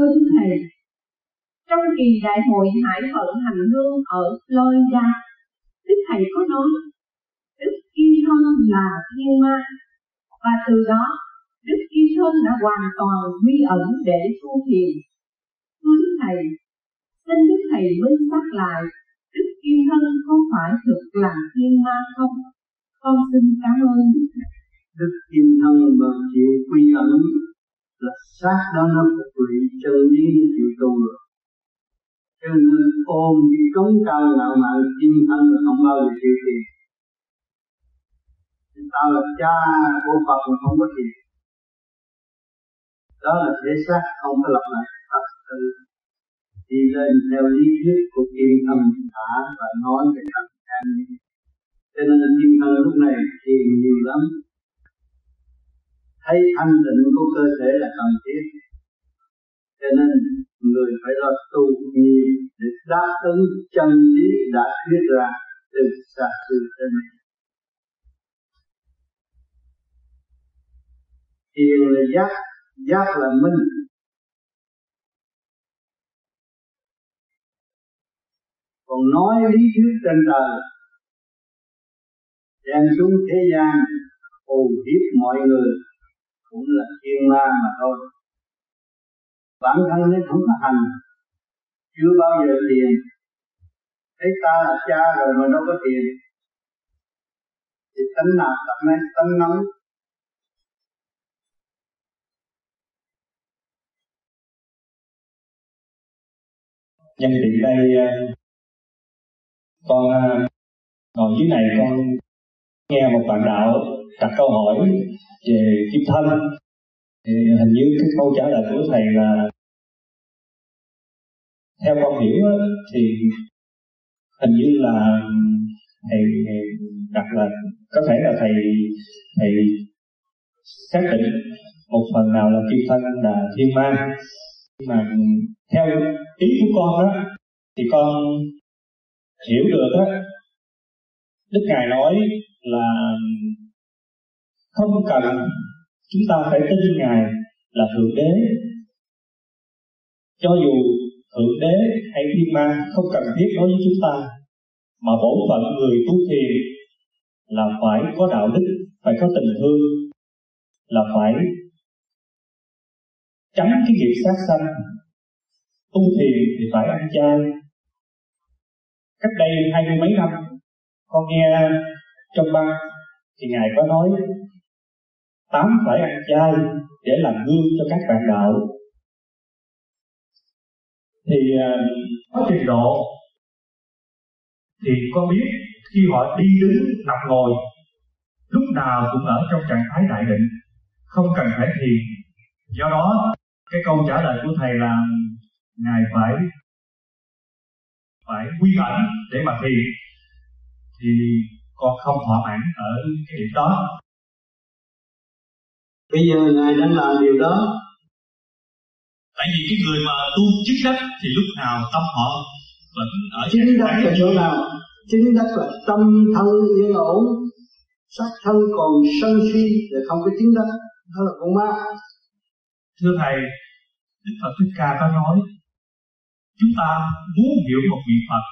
thưa Đức Thầy, trong kỳ đại hội hải phận hành hương ở Florida, Đức Thầy có nói Đức Kim Thân là thiên ma và từ đó Đức Kim Thân đã hoàn toàn quy ẩn để tu thiền. Thưa Đức Thầy, xin Đức Thầy minh xác lại Đức Kim Thân có phải thực là thiên ma không? Con xin cảm ơn Đức Thầy. Đức Kim Thân và chỉ quy ẩn là xác đó nó phục lụy chân lý chịu tu rồi. Cho nên ôm cái cống cao ngạo mạn kim thân là không bao giờ chịu tiền ta là cha của Phật mà không có tiền đó là thể xác không có lập lại thật sự đi lên theo lý thuyết của kim thân thả và nói về thật cảm cho nên kim thân lúc này thiền nhiều lắm thấy thanh tịnh của cơ thể là cần thiết. Cho nên người phải lo tu nhiều để đáp ứng chân lý đã thuyết ra từ xa xưa tới nay. Thiền là giác giác là minh. Còn nói lý thuyết trên trời, đem xuống thế gian hù hiếp mọi người cũng là thiên ma mà thôi. Bản thân nó cũng là hành chưa bao giờ tiền. Thấy ta là cha rồi mà đâu có tiền. Thì tánh nào tập nay tánh nóng. Nhân tiện đây à, con à, ngồi dưới này con nghe một bạn đạo đặt câu hỏi về kim thân. Thì hình như cái câu trả lời của thầy là, theo con hiểu thì hình như là thầy đặt là, có thể là thầy thầy xác định một phần nào là kim thân là thiên ma. Nhưng mà theo ý của con đó thì con hiểu được đó đức ngài nói là không cần chúng ta phải tin ngài là thượng đế. Cho dù thượng đế hay thiên ma không cần thiết đối với chúng ta, mà bổn phận người tu thiền là phải có đạo đức, phải có tình thương, là phải tránh cái nghiệp sát sanh. Tu thiền thì phải ăn chay. Cách đây hai mươi mấy năm, con nghe trong băng thì ngài có nói tám phải ăn chay để làm gương cho các bạn đạo. Thì à, có trình độ thì con biết khi họ đi đứng, nằm ngồi, lúc nào cũng ở trong trạng thái đại định, không cần phải thiền. Do đó, cái câu trả lời của thầy là ngài phải phải quy ẩn để mà thiền. Thì con không thỏa mãn ở cái điểm đó bây giờ ngài đang làm điều đó. Tại vì cái người mà tu chức đất thì lúc nào tâm họ vẫn ở chính đất là chỗ nào? Chính đất là tâm thân yên ổn xác thân còn sân si để không có chính đất đó là con ma. Thưa thầy đức phật thích ca có nói chúng ta muốn hiểu một vị phật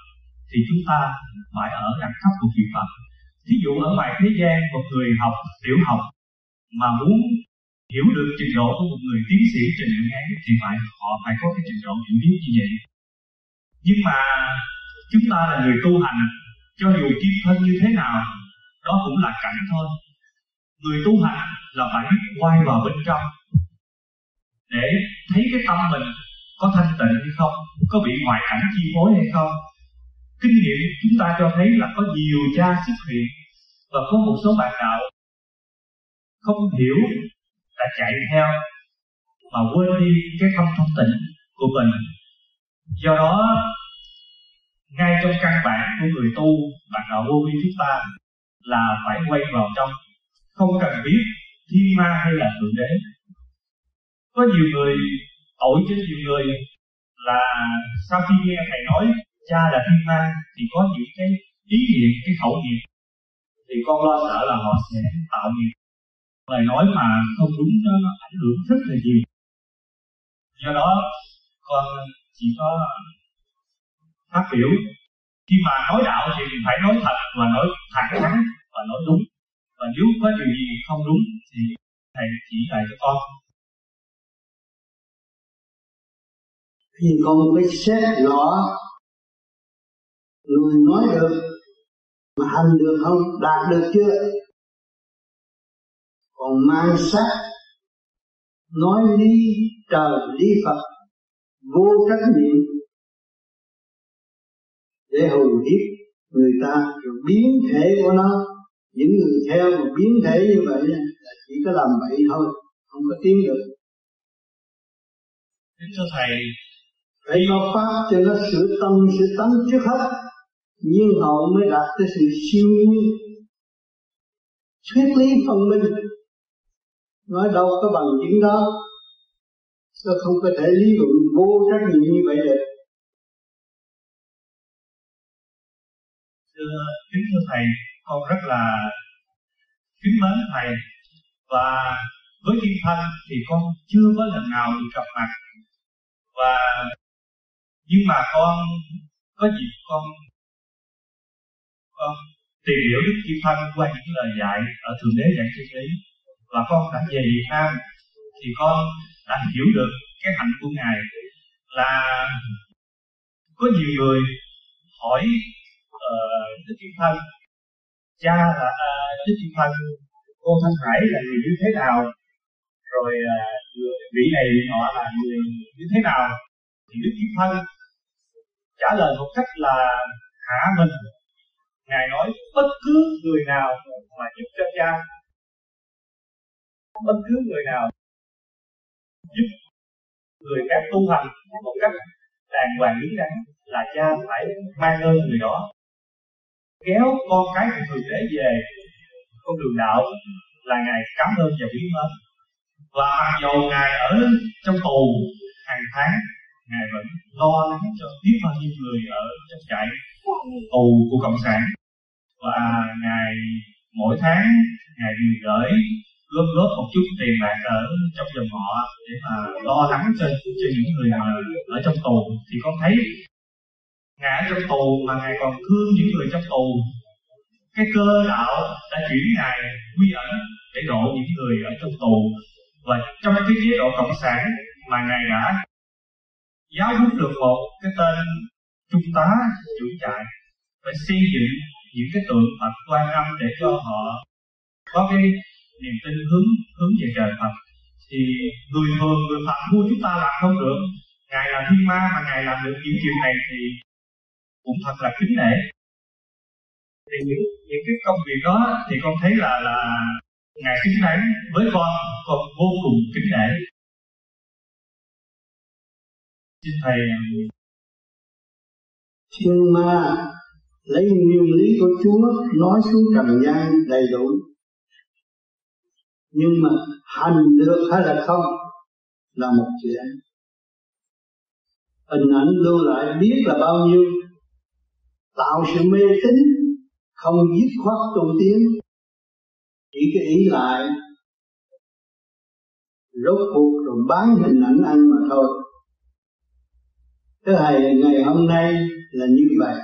thì chúng ta phải ở đẳng cấp của vị phật. Thí dụ ở ngoài thế gian một người học tiểu học mà muốn hiểu được trình độ của một người tiến sĩ trình độ ngắn thì phải, họ phải có cái trình độ hiểu biết như vậy. Nhưng mà chúng ta là người tu hành, cho dù kim thân như thế nào, đó cũng là cảnh thôi. Người tu hành là phải biết quay vào bên trong để thấy cái tâm mình có thanh tịnh hay không, có bị ngoại cảnh chi phối hay không. Kinh nghiệm chúng ta cho thấy là có nhiều cha xuất hiện và có một số bạn đạo không hiểu đã chạy theo mà quên đi cái thông thông tịnh của mình. Do đó, ngay trong căn bản của người tu bạn đạo vô vi chúng ta là phải quay vào trong, không cần biết thiên ma hay là thượng đế. Có nhiều người tội cho nhiều người là sau khi nghe thầy nói, cha là thiên ma, thì có những cái ý niệm, cái khẩu niệm, thì con lo sợ là họ sẽ tạo nghiệp lời nói mà không đúng nó, nó ảnh hưởng rất là nhiều. Do đó con chỉ có phát biểu. Khi mà nói đạo thì phải nói thật và nói thẳng thắn và nói đúng. Và nếu có điều gì không đúng thì thầy chỉ lại cho con. Thì con phải xét rõ người nói được mà hành được không đạt được chưa? Còn mang sát nói lý trời lý phật vô trách nhiệm để hù hiếp người ta rồi biến thể của nó. Những người theo mà biến thể như vậy là chỉ có làm bậy thôi không có tiến được. Kính thưa thầy phải có pháp cho nó sửa tâm sửa tánh trước hết nhiên hậu mới đạt tới sự siêu nhiên. Thuyết lý phân minh nói đâu có bằng chứng đó. Tôi không có thể lý luận vô trách nhiệm như vậy được. Thưa kính thưa thầy, con rất là kính mến thầy. Và với kim thanh thì con chưa có lần nào được gặp mặt. Và nhưng mà con, có dịp con con tìm hiểu đức kim thanh qua những lời dạy ở thượng đế dạy chân lý và con đã về việt nam thì con đã hiểu được cái hạnh của ngài. Là có nhiều người hỏi uh, đức kim thanh cha là uh, đức kim thanh cô thanh hải là người như thế nào? Rồi à, uh, vị này họ là người như thế nào? Thì đức kim thanh trả lời một cách là hạ mình. Ngài nói bất cứ người nào mà giúp cho cha bất cứ người nào giúp người khác tu hành một cách đàng hoàng đứng đắn là cha phải mang ơn người đó. Kéo con cái của thượng đế về con đường đạo là ngài cảm ơn và quý mến và mặc dù ngài ở trong tù hàng tháng, ngài vẫn lo lắng cho biết bao nhiêu người ở trong trại tù của cộng sản. Và ngài mỗi tháng, ngài đều gửi góp góp một chút tiền bạc ở trong dòng họ để mà lo lắng cho cho những người mà ở trong tù thì con thấy ngài ở trong tù mà ngài còn thương những người trong tù. Cái cơ đạo đã chuyển ngài quy ẩn để độ những người ở trong tù. Và trong cái chế độ cộng sản mà ngài đã giáo huấn được một cái tên trung tá chủ trại, phải xây dựng những cái tượng Phật quan âm để cho họ có cái niềm tin hướng hướng về trời Phật. Thì người thường, người Phật vua chúng ta làm không được. Ngài là thiên ma mà ngài làm được những chuyện này thì cũng thật là kính nể. Thì những những cái công việc đó thì con thấy là là ngài kính đáng với con con vô cùng kính nể. Xin thầy à, thiên ma lấy nguyên lý của Chúa nói xuống trần gian đầy đủ nhưng mà hành được hay là không là một chuyện. Hình ảnh lưu lại biết là bao nhiêu. Tạo sự mê tín, không dứt khoát tu tiến. Chỉ cái ý lại. Rốt cuộc rồi bán hình ảnh anh mà thôi. Thế thầy ngày hôm nay là như vậy.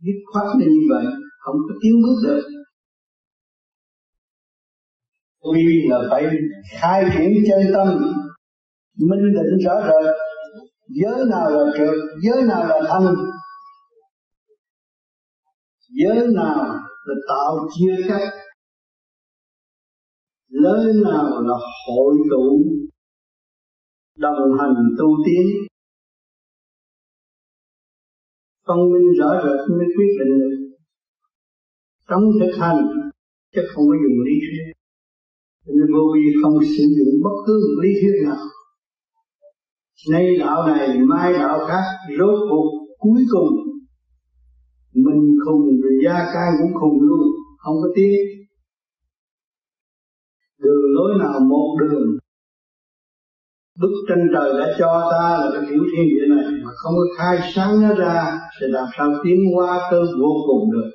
Dứt khoát là như vậy, không có tiến bước được quy là phải khai triển chân tâm, minh định rõ rệt, giới nào là trượt giới nào là thân. Giới nào là tạo chia cách giới nào là hội tụ, đồng hành tu tiến. Phân minh rõ rệt mới quyết định được. Trong thực hành, chứ không có dùng lý thuyết nên vô vi không sử dụng bất cứ một lý thuyết nào. Nay đạo này, mai đạo khác, rốt cuộc cuối cùng, mình khùng rồi gia can cũng khùng luôn, không có tiếng. Đường lối nào một đường, bức tranh trời đã cho ta là cái tiểu thiên địa này, mà không có khai sáng nó ra, thì làm sao tiến qua tới vô cùng được?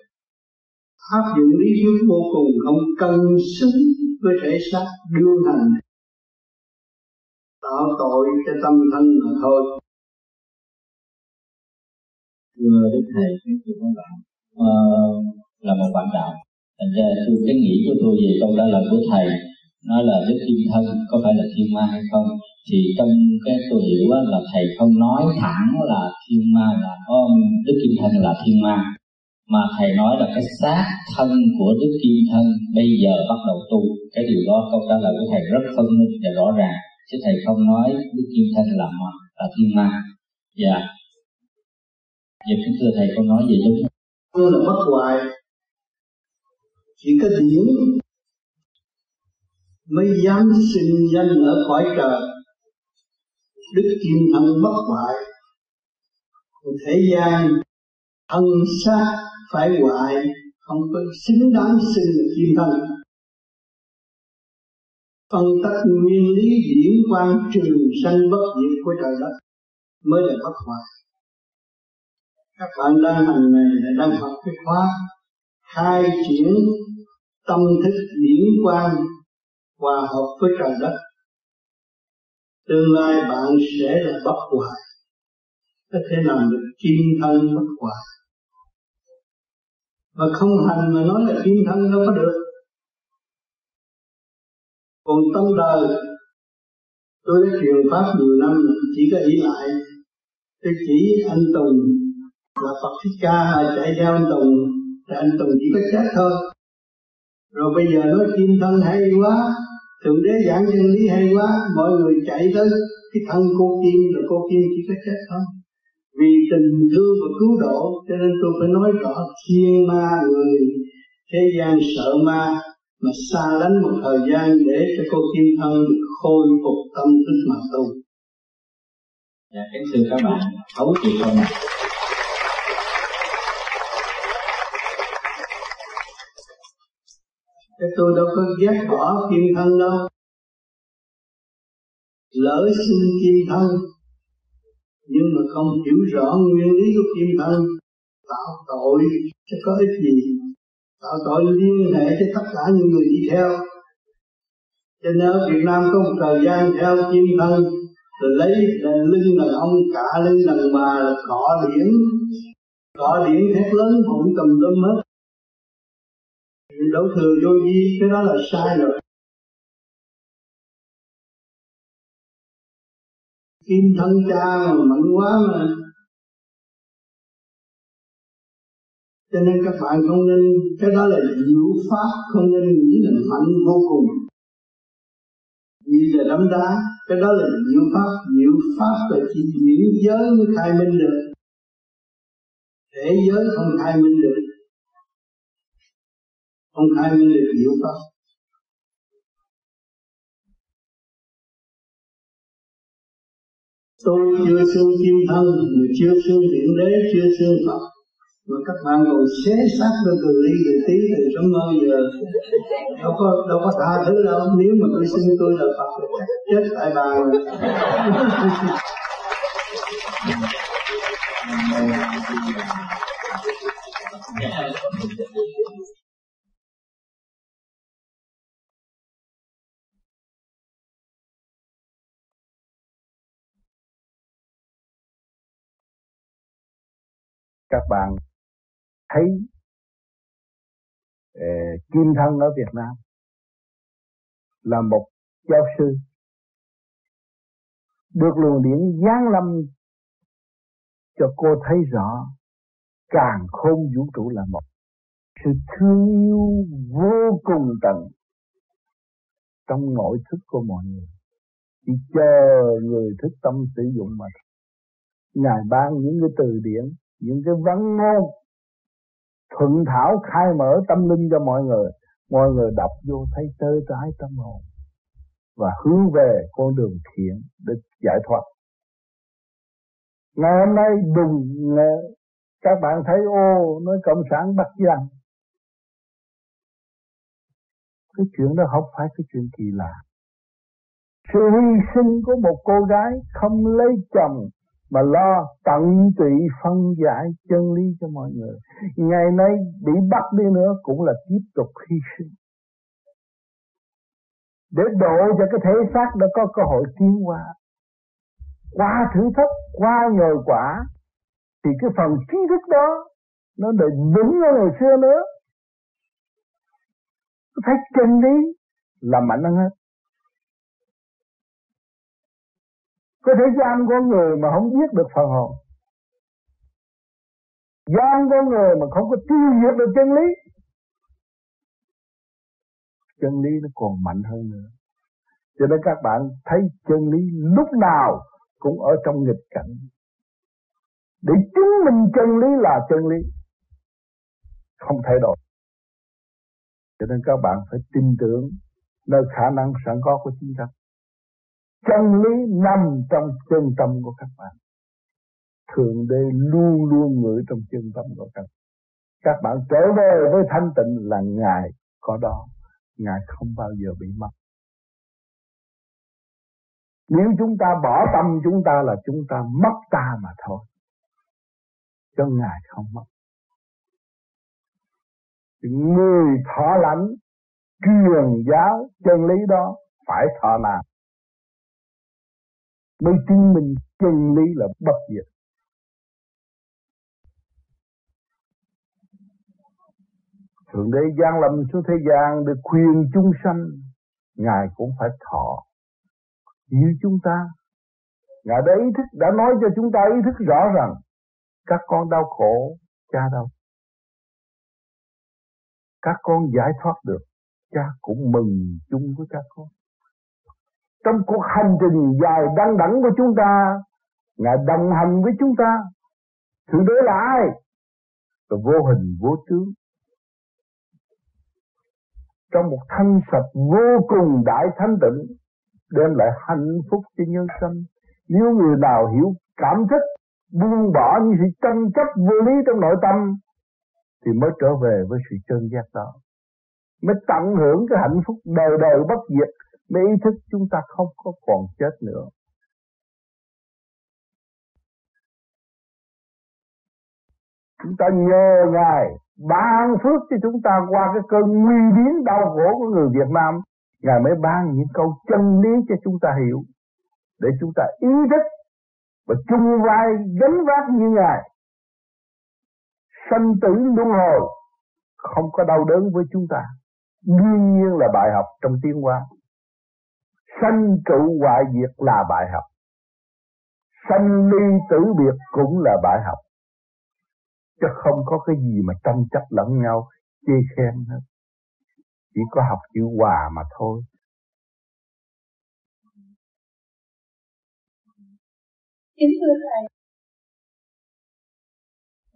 Áp dụng lý thuyết vô cùng không cân xứng với thể xác đương hành. Tạo tội cho tâm thân mà thôi. Thưa đức thầy thưa các bạn à, là một bạn đạo. Thành ra tôi cái nghĩ của tôi về câu trả lời của thầy nói là đức kim thân có phải là thiên ma hay không? Thì trong cái tôi hiểu là thầy không nói thẳng là thiên ma là có đức kim thân là thiên ma mà thầy nói là cái xác thân của đức kim thân bây giờ bắt đầu tu. Cái điều đó câu trả lời của thầy rất phân minh và rõ ràng. Chứ thầy không nói đức kim thân là ma, là thiên ma. Dạ. Dạ kính thưa thầy, con nói gì đúng? Tôi là mất hoài. Chỉ có điểm mới dám sinh danh ở cõi trời. Đức kim thân bất hoại thế gian thân xác phải hoại không có xứng đáng sinh kim thân phân tích nguyên lý diễn quan trường sanh bất diệt của trời đất mới là bất hoại. Các bạn đang hành này là đang học cái khóa khai triển tâm thức điển quan hòa hợp với trời đất. Tương lai bạn sẽ là bất hoại. Có thể làm được kim thân bất hoại mà không hành mà nói là kim thân đâu có được. Còn tâm đời, tôi đã truyền pháp nhiều năm, chỉ có ý lại. Tôi chỉ anh Tùng là Phật Thích Ca chạy theo anh Tùng thì anh Tùng chỉ có chết thôi. Rồi bây giờ nói kim thân hay quá, thượng đế giảng chân lý hay quá, mọi người chạy tới, cái thân cô kim, rồi cô kim chỉ có chết thôi vì tình thương và cứu độ cho nên tôi phải nói rõ thiên ma người thế gian sợ ma mà xa lánh một thời gian để cho cô kim thân khôi phục tâm thức mà tu. Dạ, kính thưa các bạn, thấu chị con này. Cái tôi đâu có ghét bỏ kim thân đâu. Lỡ xin kim thân nhưng mà không hiểu rõ nguyên lý của kim thân, tạo tội sẽ có ích gì? Tạo tội liên hệ cho tất cả những người đi theo. Cho nên ở Việt Nam có một thời gian theo kim thân rồi lấy là lưng đàn ông, cả lưng đàn bà là cọ điển. Cọ điển thét lớn cũng tầm đâm hết. Đấu thừa vô vi, cái đó là sai rồi. Kim thân cha mà mạnh quá mà. Cho nên các bạn không nên, cái đó là diệu pháp, không nên nghĩ là mạnh vô cùng. Nghĩ là đấm đá, cái đó là diệu pháp. Diệu pháp là chỉ diễn giới mới khai minh được. Thể giới không khai minh được. Không khai minh được diệu pháp. Tôi chưa xương kim thân mà chưa xương thiện đế, chưa xương phật. Mà các bạn còn xé xác tôi từ ly từ tí từ sớm bao giờ. Đâu có đâu có tha thứ đâu. Nếu mà tôi xin, tôi là phật chắc chết tại bà rồi. các bạn thấy eh, kim thân ở Việt Nam là một giáo sư được luồng điển giáng lâm cho cô thấy rõ càng khôn vũ trụ là một sự thương yêu vô cùng tận trong nội thức của mọi người. Chỉ chờ người thức tâm sử dụng mà ngài ban những cái từ điển những cái văn ngôn, thuận thảo khai mở tâm linh cho mọi người mọi người đọc vô thấy tơ trái tâm hồn và hướng về con đường thiện để giải thoát. Ngày hôm nay đùng các bạn thấy, ô, nói cộng sản bắt giam cái chuyện đó không phải cái chuyện kỳ lạ. Sự hy sinh của một cô gái không lấy chồng mà lo tận tụy phân giải chân lý cho mọi người. Ngày nay bị bắt đi nữa cũng là tiếp tục hy sinh. Để độ cho cái thể xác đã có cơ hội tiến qua, Qua thử thách, qua nhồi quả, thì cái phần trí thức đó nó để vững hơn ngày xưa nữa thấy chân lý là mạnh hơn hết có thể giam con người mà không giết được phần hồn. Giam con người mà không có tiêu diệt được chân lý. Chân lý nó còn mạnh hơn nữa. Cho nên các bạn thấy chân lý lúc nào cũng ở trong nghịch cảnh. Để chứng minh chân lý là chân lý, không thay đổi. Cho nên các bạn phải tin tưởng nơi khả năng sẵn có của chúng ta chân lý nằm trong chân tâm của các bạn. Thượng đế luôn luôn ngự trong chân tâm của các bạn. Các bạn trở về với thanh tịnh là ngài có đó. Ngài không bao giờ bị mất. Nếu chúng ta bỏ tâm chúng ta là chúng ta mất ta mà thôi. Cho ngài không mất. Người thọ lãnh, truyền giáo chân lý đó phải thọ làm mới chứng minh chân lý là bất diệt. Thượng đế gian lâm xuống thế gian để khuyên chúng sanh, Ngài cũng phải thọ Như chúng ta. Ngài đã ý thức, đã nói cho chúng ta ý thức rõ rằng Các con đau khổ, Cha đâu? Các con giải thoát được, Cha cũng mừng chung với các con trong cuộc hành trình dài đăng đẳng của chúng ta, Ngài đồng hành với chúng ta, Thượng đế là ai? Là vô hình, vô tướng. Trong một thanh sạch vô cùng đại thanh tịnh, Đem lại hạnh phúc cho nhân sinh Nếu người nào hiểu cảm thức, Buông bỏ những sự tranh chấp vô lý trong nội tâm, Thì mới trở về với sự chân giác đó. Mới tận hưởng cái hạnh phúc đời đời bất diệt để ý thức chúng ta không có còn chết nữa. Chúng ta nhờ Ngài ban phước cho chúng ta qua cái cơn nguy biến đau khổ của người Việt Nam. Ngài mới ban những câu chân lý cho chúng ta hiểu. Để chúng ta ý thức và chung vai gánh vác như Ngài. Sanh tử luân hồi, không có đau đớn với chúng ta. Đương nhiên là bài học trong tiến hóa. Sanh trụ hoại diệt là bài học. Sanh ly tử biệt cũng là bài học. Chứ không có cái gì mà tranh chấp lẫn nhau, chê khen hết. Chỉ có học chữ hòa mà thôi. Kính thưa Thầy,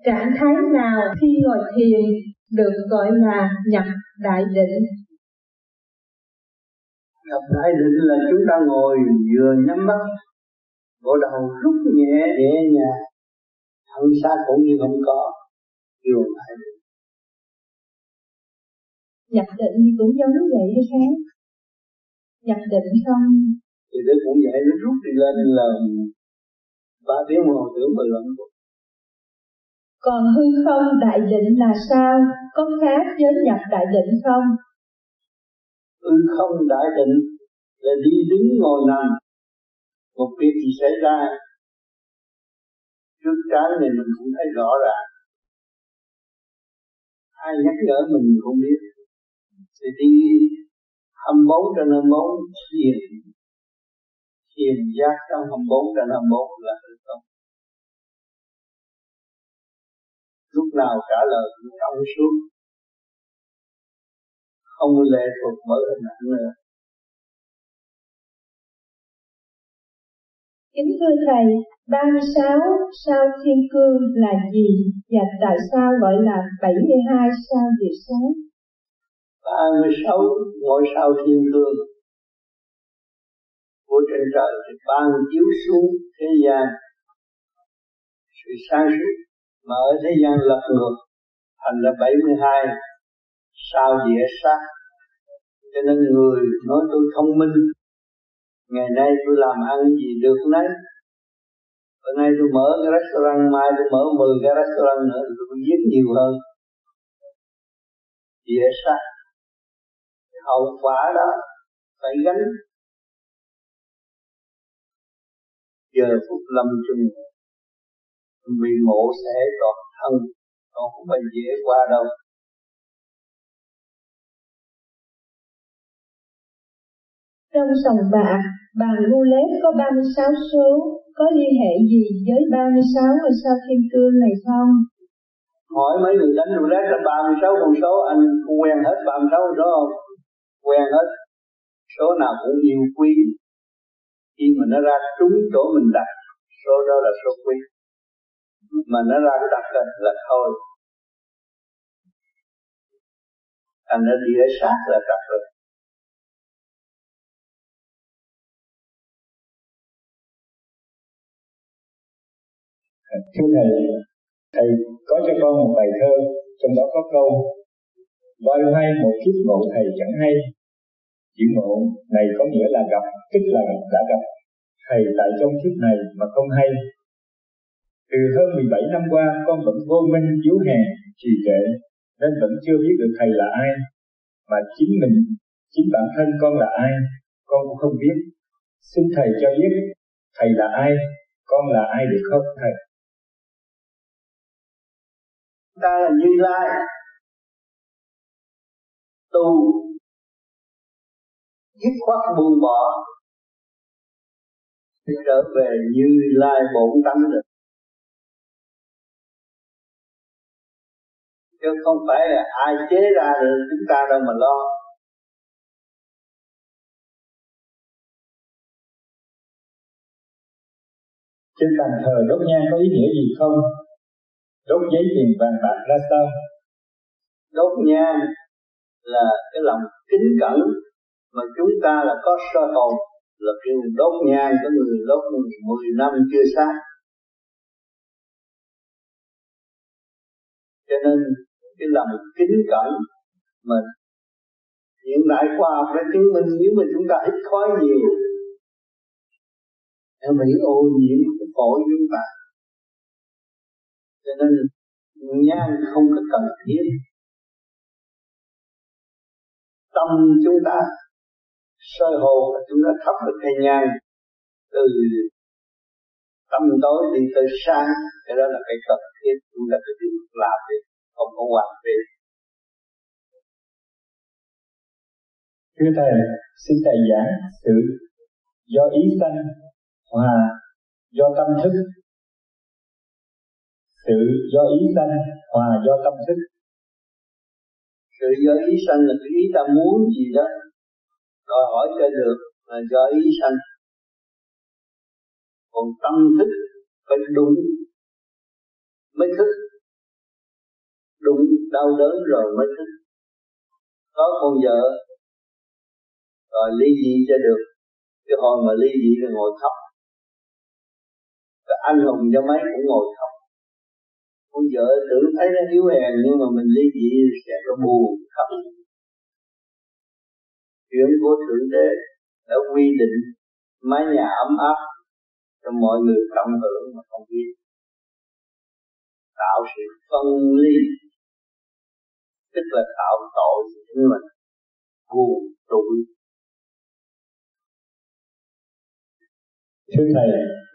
trạng thái nào khi ngồi thiền được gọi là nhập đại định Gặp đại định là chúng ta ngồi vừa nhắm mắt Bộ đầu rút nhẹ nhẹ nhàng Thân xác cũng như không có Kêu đại định Nhập định thì cũng giống vậy hay khác Nhập định xong Thì nó cũng vậy, nó rút đi lên là ba tiếng một tưởng mà lẫn còn hư không đại định là sao? Có khác với nhập đại định không? Tư không đại định là đi đứng ngồi nằm một việc gì xảy ra? Trước trái này mình cũng thấy rõ ràng. Ai nhắc nhở mình cũng biết. Thì đi 24 trên 24 thiền. Thiền giác trong 24 trên 24 là hư không? Lúc nào trả lời cũng trong suốt không lệ thuộc bởi hình ảnh nữa Kính thưa Thầy, 36 sao thiên cương là gì và tại sao gọi là 72 sao diệt sáng? 36 ngôi sao thiên cương của trên trời thì ban chiếu xuống thế gian sự sáng suốt mà ở thế gian lật ngược thành là 72 sao địa sát? Cho nên người nói tôi thông minh. Ngày nay tôi làm ăn gì được nấy. Bữa nay tôi mở cái restaurant, mai tôi mở 10 cái restaurant nữa tôi cũng giết nhiều hơn. Địa sát. Hậu quả đó phải gánh. Giờ phút lâm chung, bị mổ xẻ toàn thân. Còn không phải dễ qua đâu. Trong sòng bạc, bàn roulette có 36 số, có liên hệ gì với 36 ngôi sao thiên cương này không? Hỏi mấy người đánh roulette là 36 con số, anh quen hết 36 con số không? Quen hết. Số nào cũng yêu quý. Khi mà nó ra trúng chỗ mình đặt, số đó là số quý. Mà nó ra đặt là thôi. Anh đã đi ở sát là đặt rồi. Thưa thầy thầy có cho con một bài thơ, trong đó có câu Bao hay một kiếp ngộ thầy chẳng hay. Chữ ngộ này có nghĩa là gặp, tức là đã gặp. Thầy tại trong kiếp này mà không hay. Từ hơn 17 năm qua, con vẫn vô minh, yếu hèn, trì trệ, nên vẫn chưa biết được thầy là ai. Mà chính mình, chính bản thân con là ai, con cũng không biết. Xin thầy cho biết, thầy là ai, con là ai được không, thầy? Ta là như lai. Tu. Dứt khoát buông bỏ. Thì trở về như lai bổn tánh được. Chứ không phải là ai chế ra được chúng ta đâu mà lo. Trên bàn thờ đốt nhang có ý nghĩa gì không? Đốt giấy tiền vàng bạc ra sao đốt nhang là cái lòng kính cẩn mà chúng ta là có sơ hồn, là kêu đốt nhang có người đốt mười năm chưa xác. cho nên cái lòng kính cẩn mà hiện đại khoa học đã chứng minh nếu mà chúng ta ít khói nhiều nó bị ô nhiễm cái phổi chúng ta cho nên nhang không có cần thiết. Tâm chúng ta soi hồ, chúng ta thắp được cây nhang. Từ tâm tối đi tới sáng, cái đó là cái cần thiết, chúng ta cứ việc làm đi, không có hoàn về thưa thầy, xin thầy giảng sự do ý sanh hòa, do tâm thức sự do ý sanh hòa do tâm thức. Sự do ý sanh là cái ý ta muốn gì đó. Đòi hỏi cho được là do ý sanh. Còn tâm thức phải đúng mới thức. Đúng đau đớn rồi mới thức. Có con vợ rồi ly dị cho được. Cái hồi mà ly dị là ngồi khóc cái anh hùng cho mấy cũng ngồi khóc con vợ tưởng thấy nó yếu hèn, nhưng mà mình ly dị sẽ có buồn, khóc. Chuyện của thượng đế đã quy định mái nhà ấm áp cho mọi người cộng hưởng mà không biết. Tạo sự phân ly, tức là tạo tội cho chính mình, buồn tủi Thưa Thầy,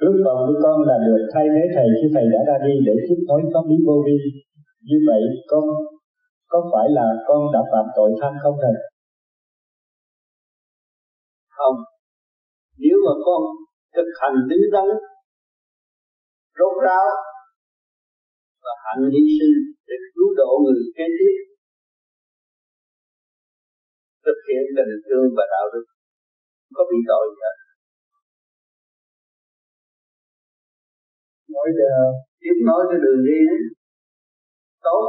ước vọng của con là được thay thế Thầy khi Thầy đã ra đi để tiếp nối pháp lý vô vi. Như vậy con có phải là con đã phạm tội tham không Thầy? Không. Nếu mà con thực hành đứng đắn, rốt ráo và hạnh hy sinh để cứu độ người kế tiếp thực hiện tình thương và đạo đức có bị tội gì hết nói tiếp nói cái đường đi đấy. Tốt.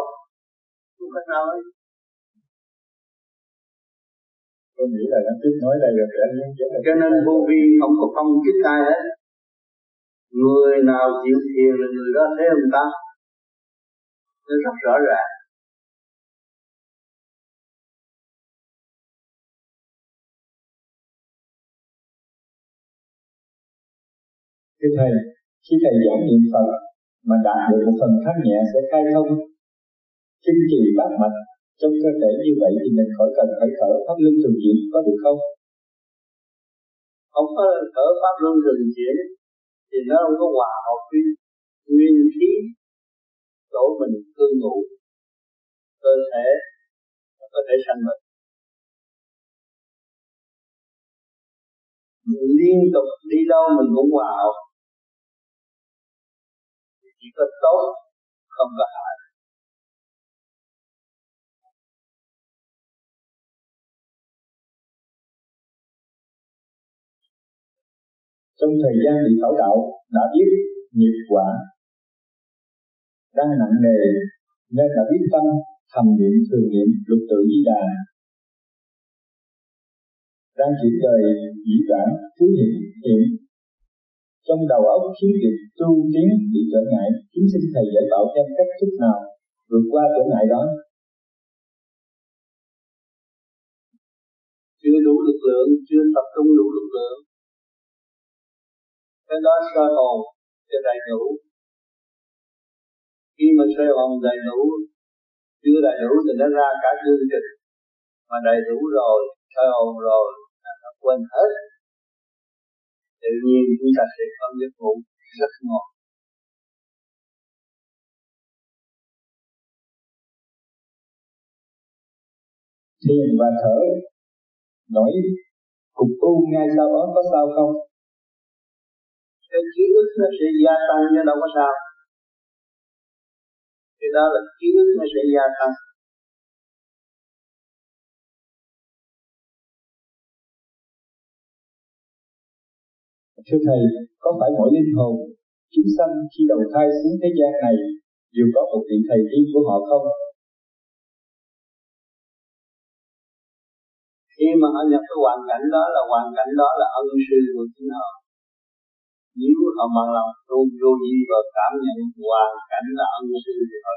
Không có nói. Tôi nghĩ là nó tiếp nói đây là anh cho nên vô vi không có phong chức ai hết người nào chịu thiền là người đó thế ông ta. Nó rất rõ ràng. Thưa thầy khi thầy giảng niệm phật mà đạt được một phần thanh nhẹ sẽ khai thông kinh trì bát mạch. Trong cơ thể như vậy thì mình khỏi cần phải thở pháp luân thường chuyển, có được không? Không có thở pháp luân thường chuyển thì nó không có hòa hợp với nguyên khí chỗ mình cư ngụ. Cơ thể có thể sanh bệnh. Mình liên tục đi đâu mình cũng hòa hợp chỉ có tốt, không có hại. Trong thời gian bị khẩu đạo đã biết nghiệp quả đang nặng nề, nên đã biết tâm, thầm niệm thường niệm lục tự di đà. Đang chuyển đời dĩ vãng thứ hiện hiện trong đầu óc khiến việc tu tiến bị trở ngại, chúng xin thầy dạy bảo cho cách thức nào vượt qua trở ngại đó. Chưa đủ lực lượng, chưa tập trung đủ lực lượng. Cái đó soi hồn cho đầy đủ khi mà soi hồn đầy đủ chưa đầy đủ thì nó ra cả chương trình. Mà đầy đủ rồi soi hồn rồi, là nó quên hết tự nhiên chúng ta sẽ có giấc ngủ rất ngon. Thiền và thở, nổi cục u ngay sau đó có sao không? Cái ký ức nó sẽ gia tăng nhưng đâu có sao. Thì đó là ký ức nó sẽ gia tăng. Thưa Thầy, có phải mỗi linh hồn chúng sanh khi đầu thai xuống thế gian này đều có một vị thầy riêng của họ không? Khi mà họ nhập cái hoàn cảnh đó là hoàn cảnh đó là ân sư của chính họ. Nếu họ bằng lòng tu vô vi và cảm nhận hoàn cảnh là ân sư thì họ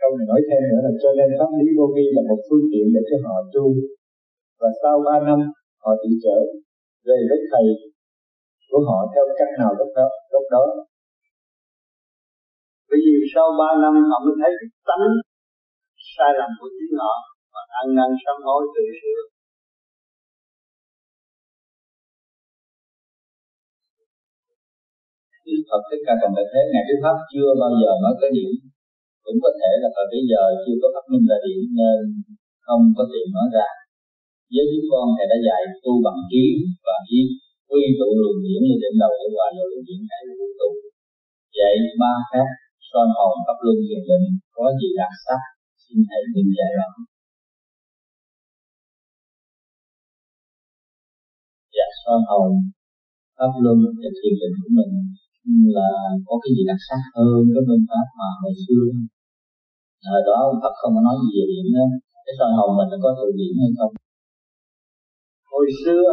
Câu này nói thêm nữa là cho nên pháp lý vô vi là một phương tiện để cho họ tu và sau ba năm họ tự trở về với thầy của họ theo cách nào lúc đó lúc đó? Bởi vì sau ba năm họ mới thấy cái tánh sai lầm của chính họ và ăn năn sám hối tự sửa Đức Phật Thích Ca cần Tại Thế, Ngài Đức Pháp chưa bao giờ nói tới điểm. Cũng có thể là thời bây giờ chưa có phát minh ra điểm, nên không có tiện nói ra với chúng con thầy đã dạy tu bằng trí và ý quy tụ luồng điển lên đỉnh đầu của hòa luồng điển này vũ trụ dạy ba khác soi hồn pháp luân thiền định, có gì đặc sắc, xin thầy đừng dạy rõ dạ soi hồn pháp luân và thiền định của mình là có cái gì đặc sắc hơn cái phương pháp mà hồi xưa? Thời đó Phật không có nói gì về điểm đó. Cái soi hồn mình nó có tự điểm hay không? Hồi xưa,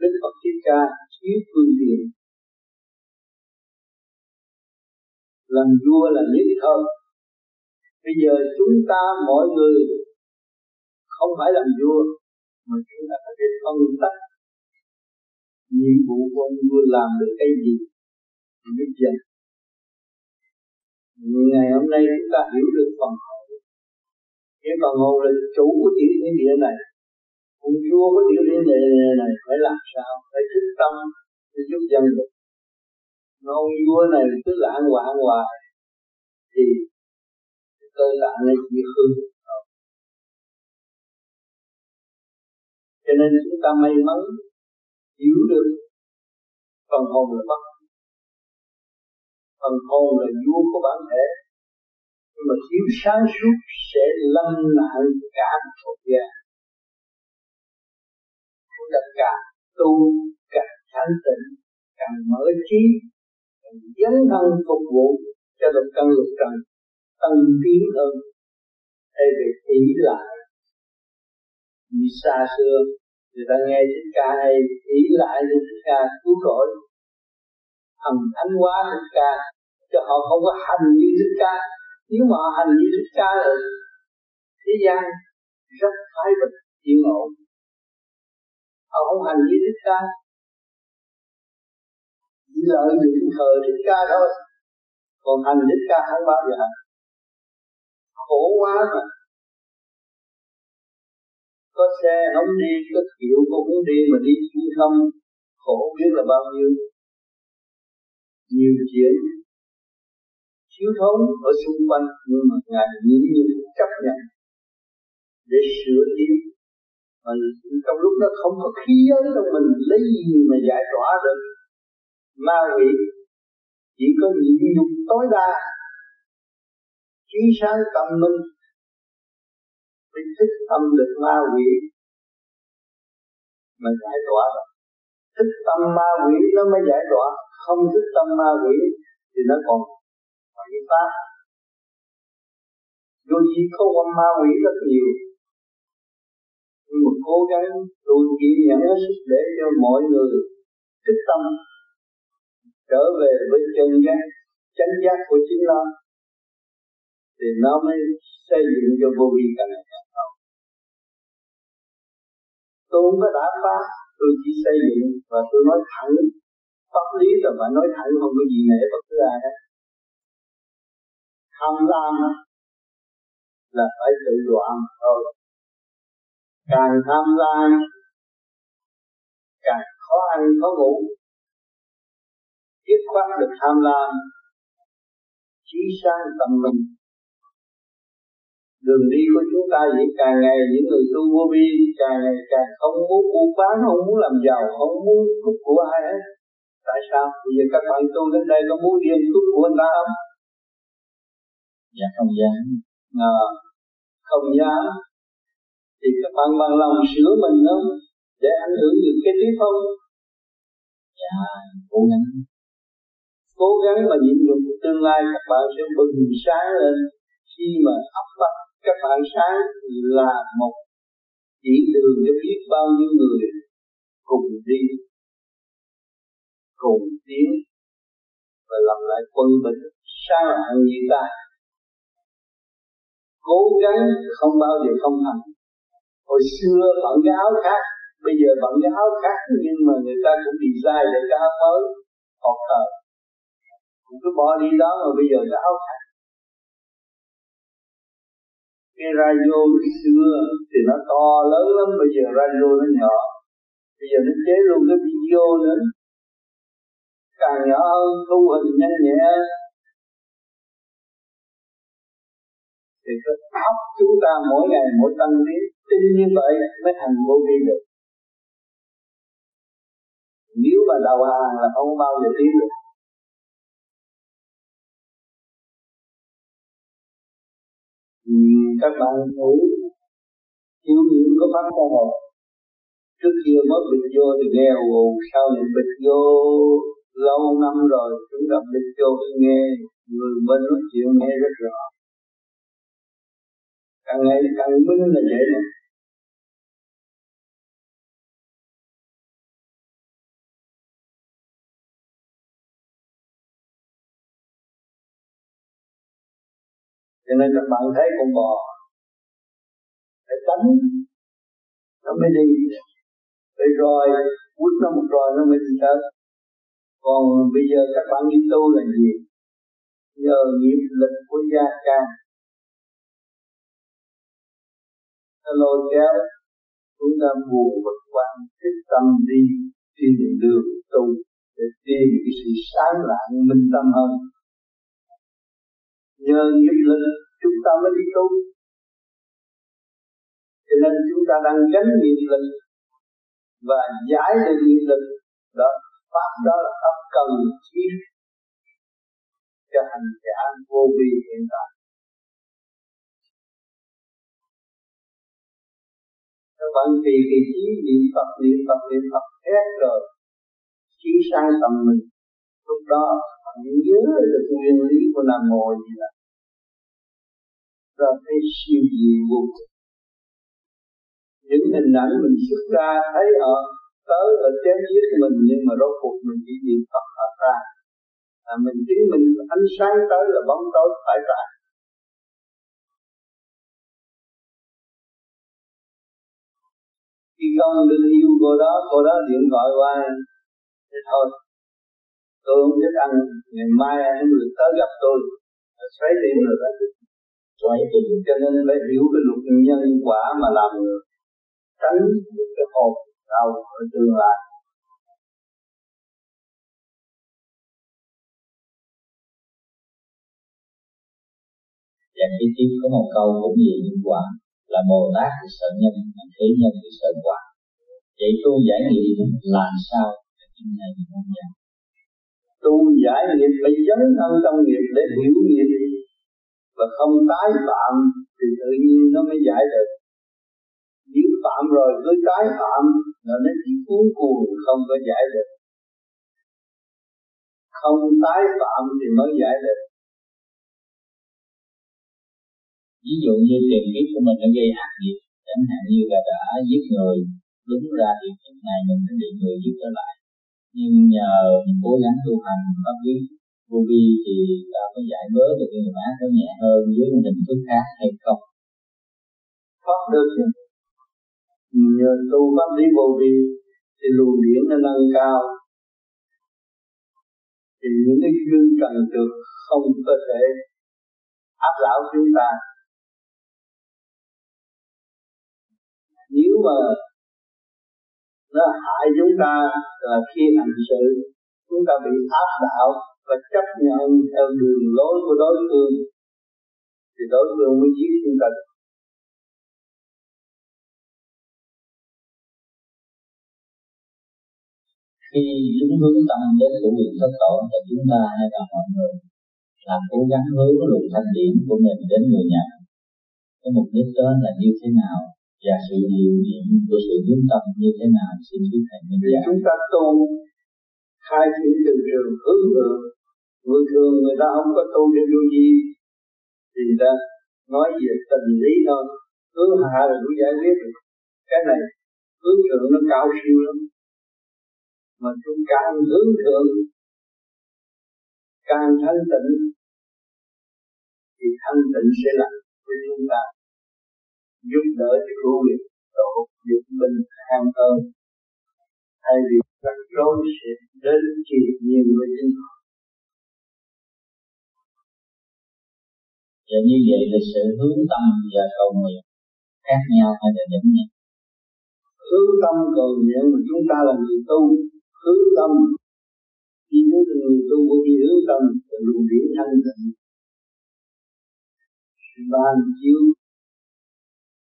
Đức Phật Thích Ca thiếu phương tiện. Làm vua là lý thôi bây giờ chúng ta mọi người không phải làm vua, mà chúng ta phải phân tích nhiệm vụ của ông vua làm được cái gì thì biết dần ngày hôm nay chúng ta hiểu được phần hồn cái phần hồn là chủ của tiểu thiên địa này ông chúa có điều thiên này này phải làm sao? Phải thức tâm để giúp dân được. Mà ông vua này cứ lãng hoạn hoài, thì cơ tạng này chỉ hư cho nên chúng ta may mắn, hiểu được phần hồn là bất phần hồn là vua của bản thể. Nhưng mà thiếu sáng suốt sẽ lâm nạn cả một gia là càng tu càng thanh tịnh, càng mở trí, càng dấn thân phục vụ cho lục căn lục trần tăng tiến hơn. Thay vì ý lại như xa xưa, người ta nghe thích ca hay ý lại lên thích ca cứu rỗi thần thánh hóa thích ca, cho họ không có hành như thích ca. Nếu mà họ hành như thích ca là thế gian rất thái bình yên ổn họ không hành như đức ca. Chỉ lợi dụng thờ đức ca thôi. Còn hành đức ca không bao giờ. Hành khổ quá mà. Có xe không đi, có kiểu cũng đi mà đi chuyến không. Khổ biết là bao nhiêu. Nhiều chuyện. Thiếu thốn ở xung quanh, nhưng mà ngài nhịn nhục chấp nhận. Để sửa tiến mà trong lúc đó không có khí giới trong mình lấy gì mà giải tỏa được. Ma quỷ chỉ có nhịn nhục tối đa. Trí sáng tâm minh, mới thích tâm được ma quỷ mà giải tỏa. Thích tâm ma quỷ nó mới giải tỏa. Không thích tâm ma quỷ thì nó còn quậy phá. Dù gì không có ma quỷ rất nhiều nhưng mà cố gắng tôi kiên nhẫn sức để cho mọi người thích tâm trở về với chân giác, chánh giác của chính nó thì nó mới xây dựng cho vô vi càng ngày càng tốt tôi không có đã phá tôi chỉ xây dựng và tôi nói thẳng. Pháp lý rồi mà nói thẳng, không có gì nể bất cứ ai hết. Tham lam là phải tự đoạn thôi càng tham lam càng khó ăn khó ngủ. Dứt khoát được tham lam trí sáng tâm mình. Đường đi của chúng ta vậy càng ngày những người tu vô vi càng ngày càng không muốn buôn bán không muốn làm giàu không muốn cướp của ai hết. Tại sao? Bây giờ các bạn tu đến đây có muốn điên cướp của người ta không? Dạ không dám. À, không dám thì các bạn bằng lòng sửa mình không để ảnh hưởng được cái tiếp không dạ cố gắng. Cố gắng mà nhịn nhục tương lai các bạn sẽ bừng sáng lên. Khi mà ấp bắt các bạn sáng là một chỉ đường cho biết bao nhiêu người cùng đi cùng tiến và làm lại quân bình sáng lạng như ta? Cố gắng không bao giờ không thành hồi xưa bận cái áo khác, bây giờ bận cái áo khác, nhưng mà người ta cũng design để cái áo mới, học thờ cũng cứ bỏ đi đó mà bây giờ cái áo khác. Cái radio xưa thì nó to lớn lắm, bây giờ radio nó nhỏ. Bây giờ nó chế luôn cái video nữa. Càng nhỏ hơn, thu hình nhanh nhẹ. Thì cái óc chúng ta mỗi ngày mỗi tăng tiến tin như vậy mới thành vô vi được. Nếu mà đầu hàng là không bao giờ tiến được. Các bạn thử thiếu những có pháp tâm hồn trước kia mới bịch vô thì nghe ồ sau lại bịch vô, lâu năm rồi, chúng ta bịch vô nghe. Người bên nói chuyện nghe rất rõ. Càng ngày càng minh là vậy. Cho nên các bạn thấy con bò phải tánh nó mới đi. Phải rồi quýt nó một rồi nó mới đi tới. Còn bây giờ các bạn đi tu là gì? Nhờ nghiệp lực của gia ca. Nó lôi kéo chúng ta buồn vật quan thích tâm đi trên đường tu để tìm cái sự sáng lạng, minh tâm hơn nhờ nghiệp lực chúng ta mới đi tu. Cho nên chúng ta đang gánh nghiệp lực và giải được nghiệp lực. Đó, pháp đó là pháp cần thiết cho hành giả vô vi hiện tại. Các bạn tùy kỳ trí niệm Phật niệm Phật niệm Phật hết rồi trí sang tầm mình lúc đó nhớ được nguyên lý của nam mô gì là rồi thấy siêu diệu vô cùng. Những hình ảnh mình xuất ra thấy ở tới ở chém giết mình nhưng mà rốt cuộc mình chỉ niệm Phật ở ra. À, mình chính mình ánh sáng tới là bóng tối phải ra. Khi con được yêu cô đó cô đó điện gọi qua thế thôi tôi không thích ăn ngày mai anh được tới gặp tôi xoáy tim rồi đó xoáy tim cho nên phải hiểu cái luật nhân quả mà làm tránh được cái khổ đau ở tương lai Dạ khi tiếp có một câu cũng về nhân quả là Bồ Tát thì sợ nhân, mà thế nhân thì sợ quả. Vậy tu giải nghiệp là sao? Chúng ta nhìn nhân Tu giải nghiệp phải dấn thân trong nghiệp để hiểu nghiệp và không tái phạm thì tự nhiên nó mới giải được. Nếu phạm rồi cứ tái phạm là nó chỉ cuốn cuồng, không có giải được. Không tái phạm thì mới giải được. ví dụ như tiền kiếp của mình đã gây ác nghiệp, chẳng hạn như là đã giết người, đúng ra thì kiếp này mình phải bị người giết trở lại nhưng nhờ mình cố gắng tu hành pháp lý, vô vi thì ta có giải bớt được cái nghiệp ác nó nhẹ hơn với một hình thức khác hay không? Pháp được chứ nhờ tu pháp lý vô vi thì luồng điển nó nâng cao. Thì những cái duyên cần được không có thể áp đảo chúng ta. Nếu mà nó hại chúng ta là khi hành sự. Chúng ta bị áp đảo và chấp nhận theo đường lối của đối phương. Thì đối phương mới giết chúng ta khi chúng hướng tâm đến của quyền thất tổ thì chúng ta hay là mọi người làm cố gắng hướng luồng thanh điển của mình đến người nhận cái mục đích đó là như thế nào? Và sự điều nghiệm của sự hướng tâm như thế nào? Xin quý thầy minh giải chúng ta tu khai triển từ trường hướng thượng. Người thường người ta không có tu để vô gì thì ta nói về tình lý thôi. Hướng hạ là cũng giải quyết được. Cái này hướng thượng nó cao siêu lắm. Mà chúng càng hướng thượng càng thanh tịnh thì thanh tịnh sẽ là với chúng ta giúp đỡ cho cứu nghiệp độ giúp bình an hơn thay vì rắc rối sẽ đến chỉ nhiều với chính họ Và như vậy là sự hướng tâm và cầu nguyện khác nhau hay là giống nhau? Hướng tâm cầu nguyện mà chúng ta là người tu, hướng tâm. Khi chúng ta người tu vô vi hướng tâm là luồng điển thanh tịnh. Ban chiếu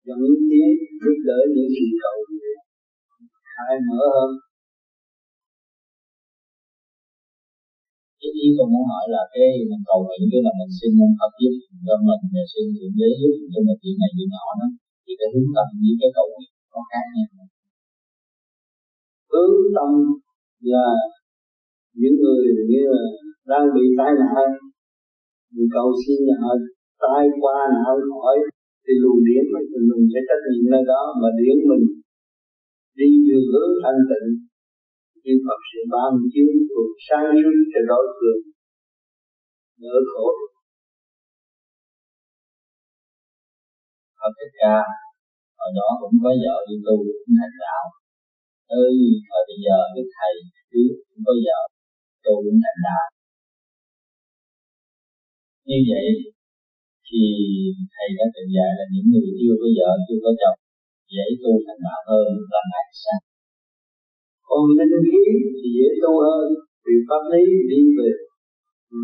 dẫn tiến giúp đỡ những sự cầu nguyện khai mở hơn. Cái ý tôi muốn hỏi là cái mình cầu nguyện cái là mình xin ông Phật giúp cho mình và xin thượng đế giúp cho mình chuyện này chuyện nọ đó, thì cái hướng tâm với cái cầu nguyện có khác nhau. Hướng tâm là những người như là đang bị tai nạn mình cầu xin nhờ tai qua nạn khỏi thì luồng điển mình mình sẽ trách nhiệm nơi đó mà điển mình đi đường hướng thanh tịnh. Như Phật sư ba mươi chín cuộc sáng suốt cho đối phương. Đỡ khổ. Phật Thích Ca, hồi đó cũng có vợ đi tu, cũng thành đạo. Tới thời bây giờ cái thầy trước cũng có vợ tu, cũng thành đạo. Như vậy thì thầy đã tự dạy là những người chưa có vợ chưa có chồng dễ tu thành đạo hơn là ngày sao? Còn linh khí thì dễ tu hơn vì pháp lý đi về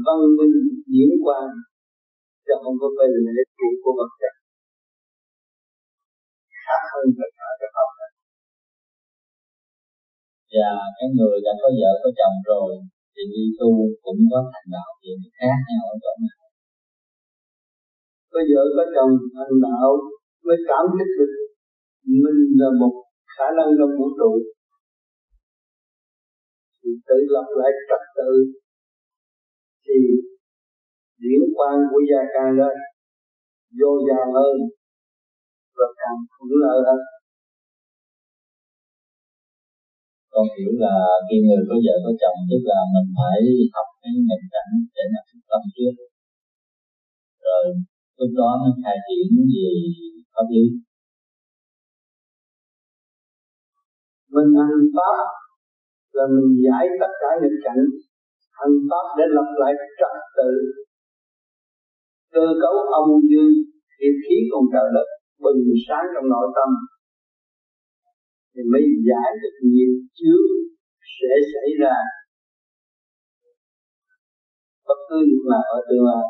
văn minh diễn quan chứ không có về lệ thuộc của vật chất. Khác hơn tất cả các học và cái người đã có vợ có chồng rồi thì đi tu cũng có thành đạo gì khác nhau ở chỗ nào có vợ có chồng thành đạo mới cảm thức được mình là một khả năng trong vũ trụ. Thì tự lập lại trật tự. Thì điển quan của gia càng lên vô dàng hơn và càng thuận lợi hơn. Con hiểu là khi người có vợ có chồng, tức là mình phải học cái nền cảnh để mà tâm trước. Rồi lúc đó mới khai triển về pháp lý mình hành pháp, là mình giải tất cả nghịch cảnh. Hành pháp để lập lại trật tự. Cơ cấu âm dương hiệp khí cùng trời đất bừng sáng trong nội tâm. Thì mới giải được nghiệp chướng sẽ xảy ra. Bất cứ lúc nào ở tương lai